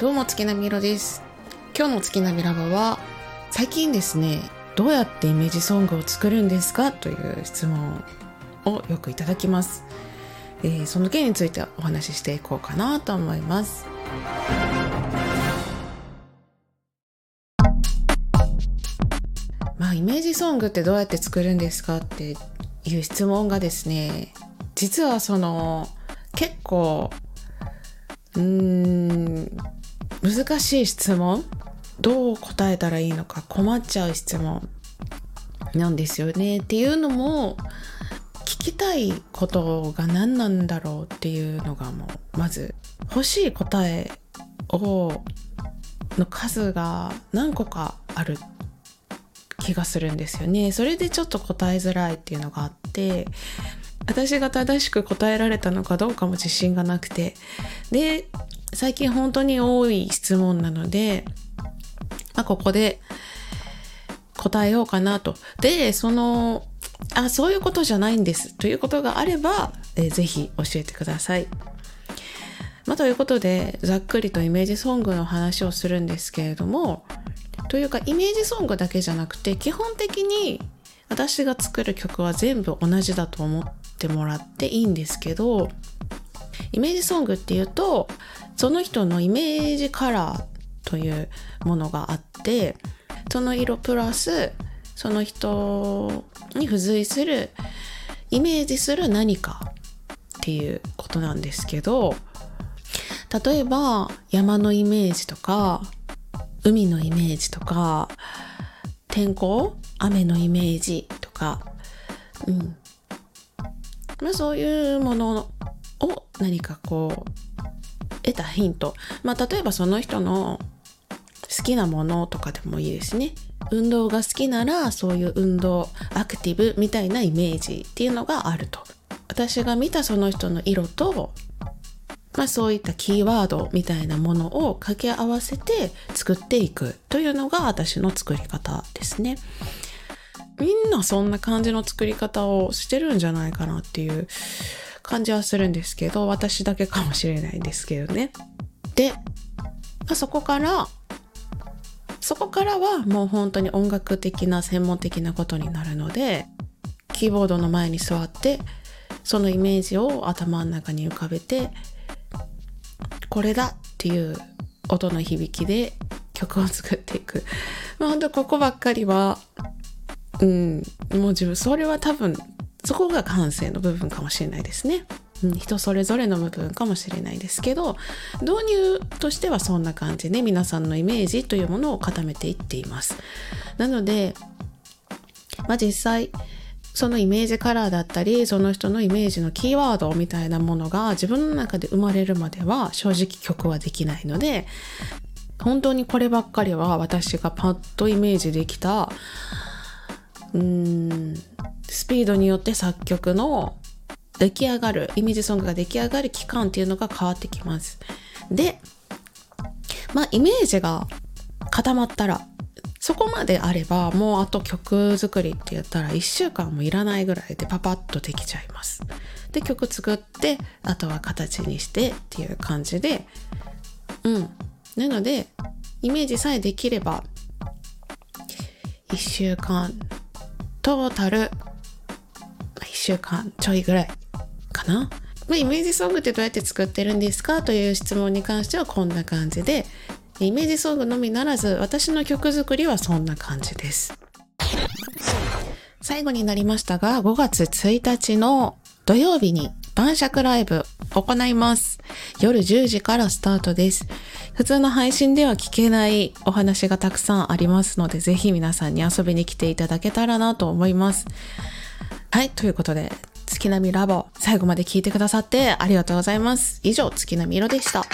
どうも月並みろです。今日の月並みラボは最近ですねどうやってイメージソングを作るんですかという質問をよくいただきます、えー、その件についてお話ししていこうかなと思います。まあイメージソングってどうやって作るんですかっていう質問がですね実はその結構うん難しい質問。どう答えたらいいのか困っちゃう質問なんですよね。っていうのも聞きたいことが何なんだろうっていうのがもうまず欲しい答えをの数が何個かある気がするんですよね。それでちょっと答えづらいっていうのがあって私が正しく答えられたのかどうかも自信がなくて。で最近本当に多い質問なので、まあ、ここで答えようかなと。で、その、あ、そういうことじゃないんですということがあれば、えー、ぜひ教えてください。まあ、ということで、ざっくりとイメージソングの話をするんですけれども、というかイメージソングだけじゃなくて、基本的に私が作る曲は全部同じだと思ってもらっていいんですけど、イメージソングっていうと、その人のイメージカラーというものがあってその色プラスその人に付随するイメージする何かっていうことなんですけど例えば山のイメージとか海のイメージとか天候雨のイメージとか、うん。まあ、そういうものを何かこう得たヒント、まあ、例えばその人の好きなものとかでもいいですね。運動が好きならそういう運動アクティブみたいなイメージっていうのがあると。私が見たその人の色とまあそういったキーワードみたいなものを掛け合わせて作っていくというのが私の作り方ですね。みんなそんな感じの作り方をしてるんじゃないかなっていう。感じはするんですけど、私だけかもしれないんですけどね。で、ま、そこから、そこからはもう本当に音楽的な専門的なことになるので、キーボードの前に座って、そのイメージを頭の中に浮かべて、これだっていう音の響きで曲を作っていく。まあ、本当ここばっかりは、うん、もう自分、それは多分そこが感性の部分かもしれないですね。うん、人それぞれの部分かもしれないですけど導入としてはそんな感じで皆さんのイメージというものを固めていっています。なので、まあ、実際そのイメージカラーだったりその人のイメージのキーワードみたいなものが自分の中で生まれるまでは正直曲はできないので本当にこればっかりは私がパッとイメージできたうーんピードによって作曲の出来上がるイメージソングが出来上がる期間っていうのが変わってきます。でまあイメージが固まったらそこまであればもうあと曲作りって言ったら1週間もいらないぐらいでパパッとできちゃいます。で曲作ってあとは形にしてっていう感じでうん。なのでイメージさえできれば1週間トータル週間ちょいぐらいかな。まあ、イメージソングってどうやって作ってるんですかという質問に関してはこんな感じで、イメージソングのみならず私の曲作りはそんな感じです。最後になりましたが、5月1日の土曜日に晩酌ライブ行います。夜10時からスタートです。普通の配信では聞けないお話がたくさんありますので、ぜひ皆さんに遊びに来ていただけたらなと思います。はい、ということで、月並みラボ、最後まで聞いてくださってありがとうございます。以上、月並み色でした。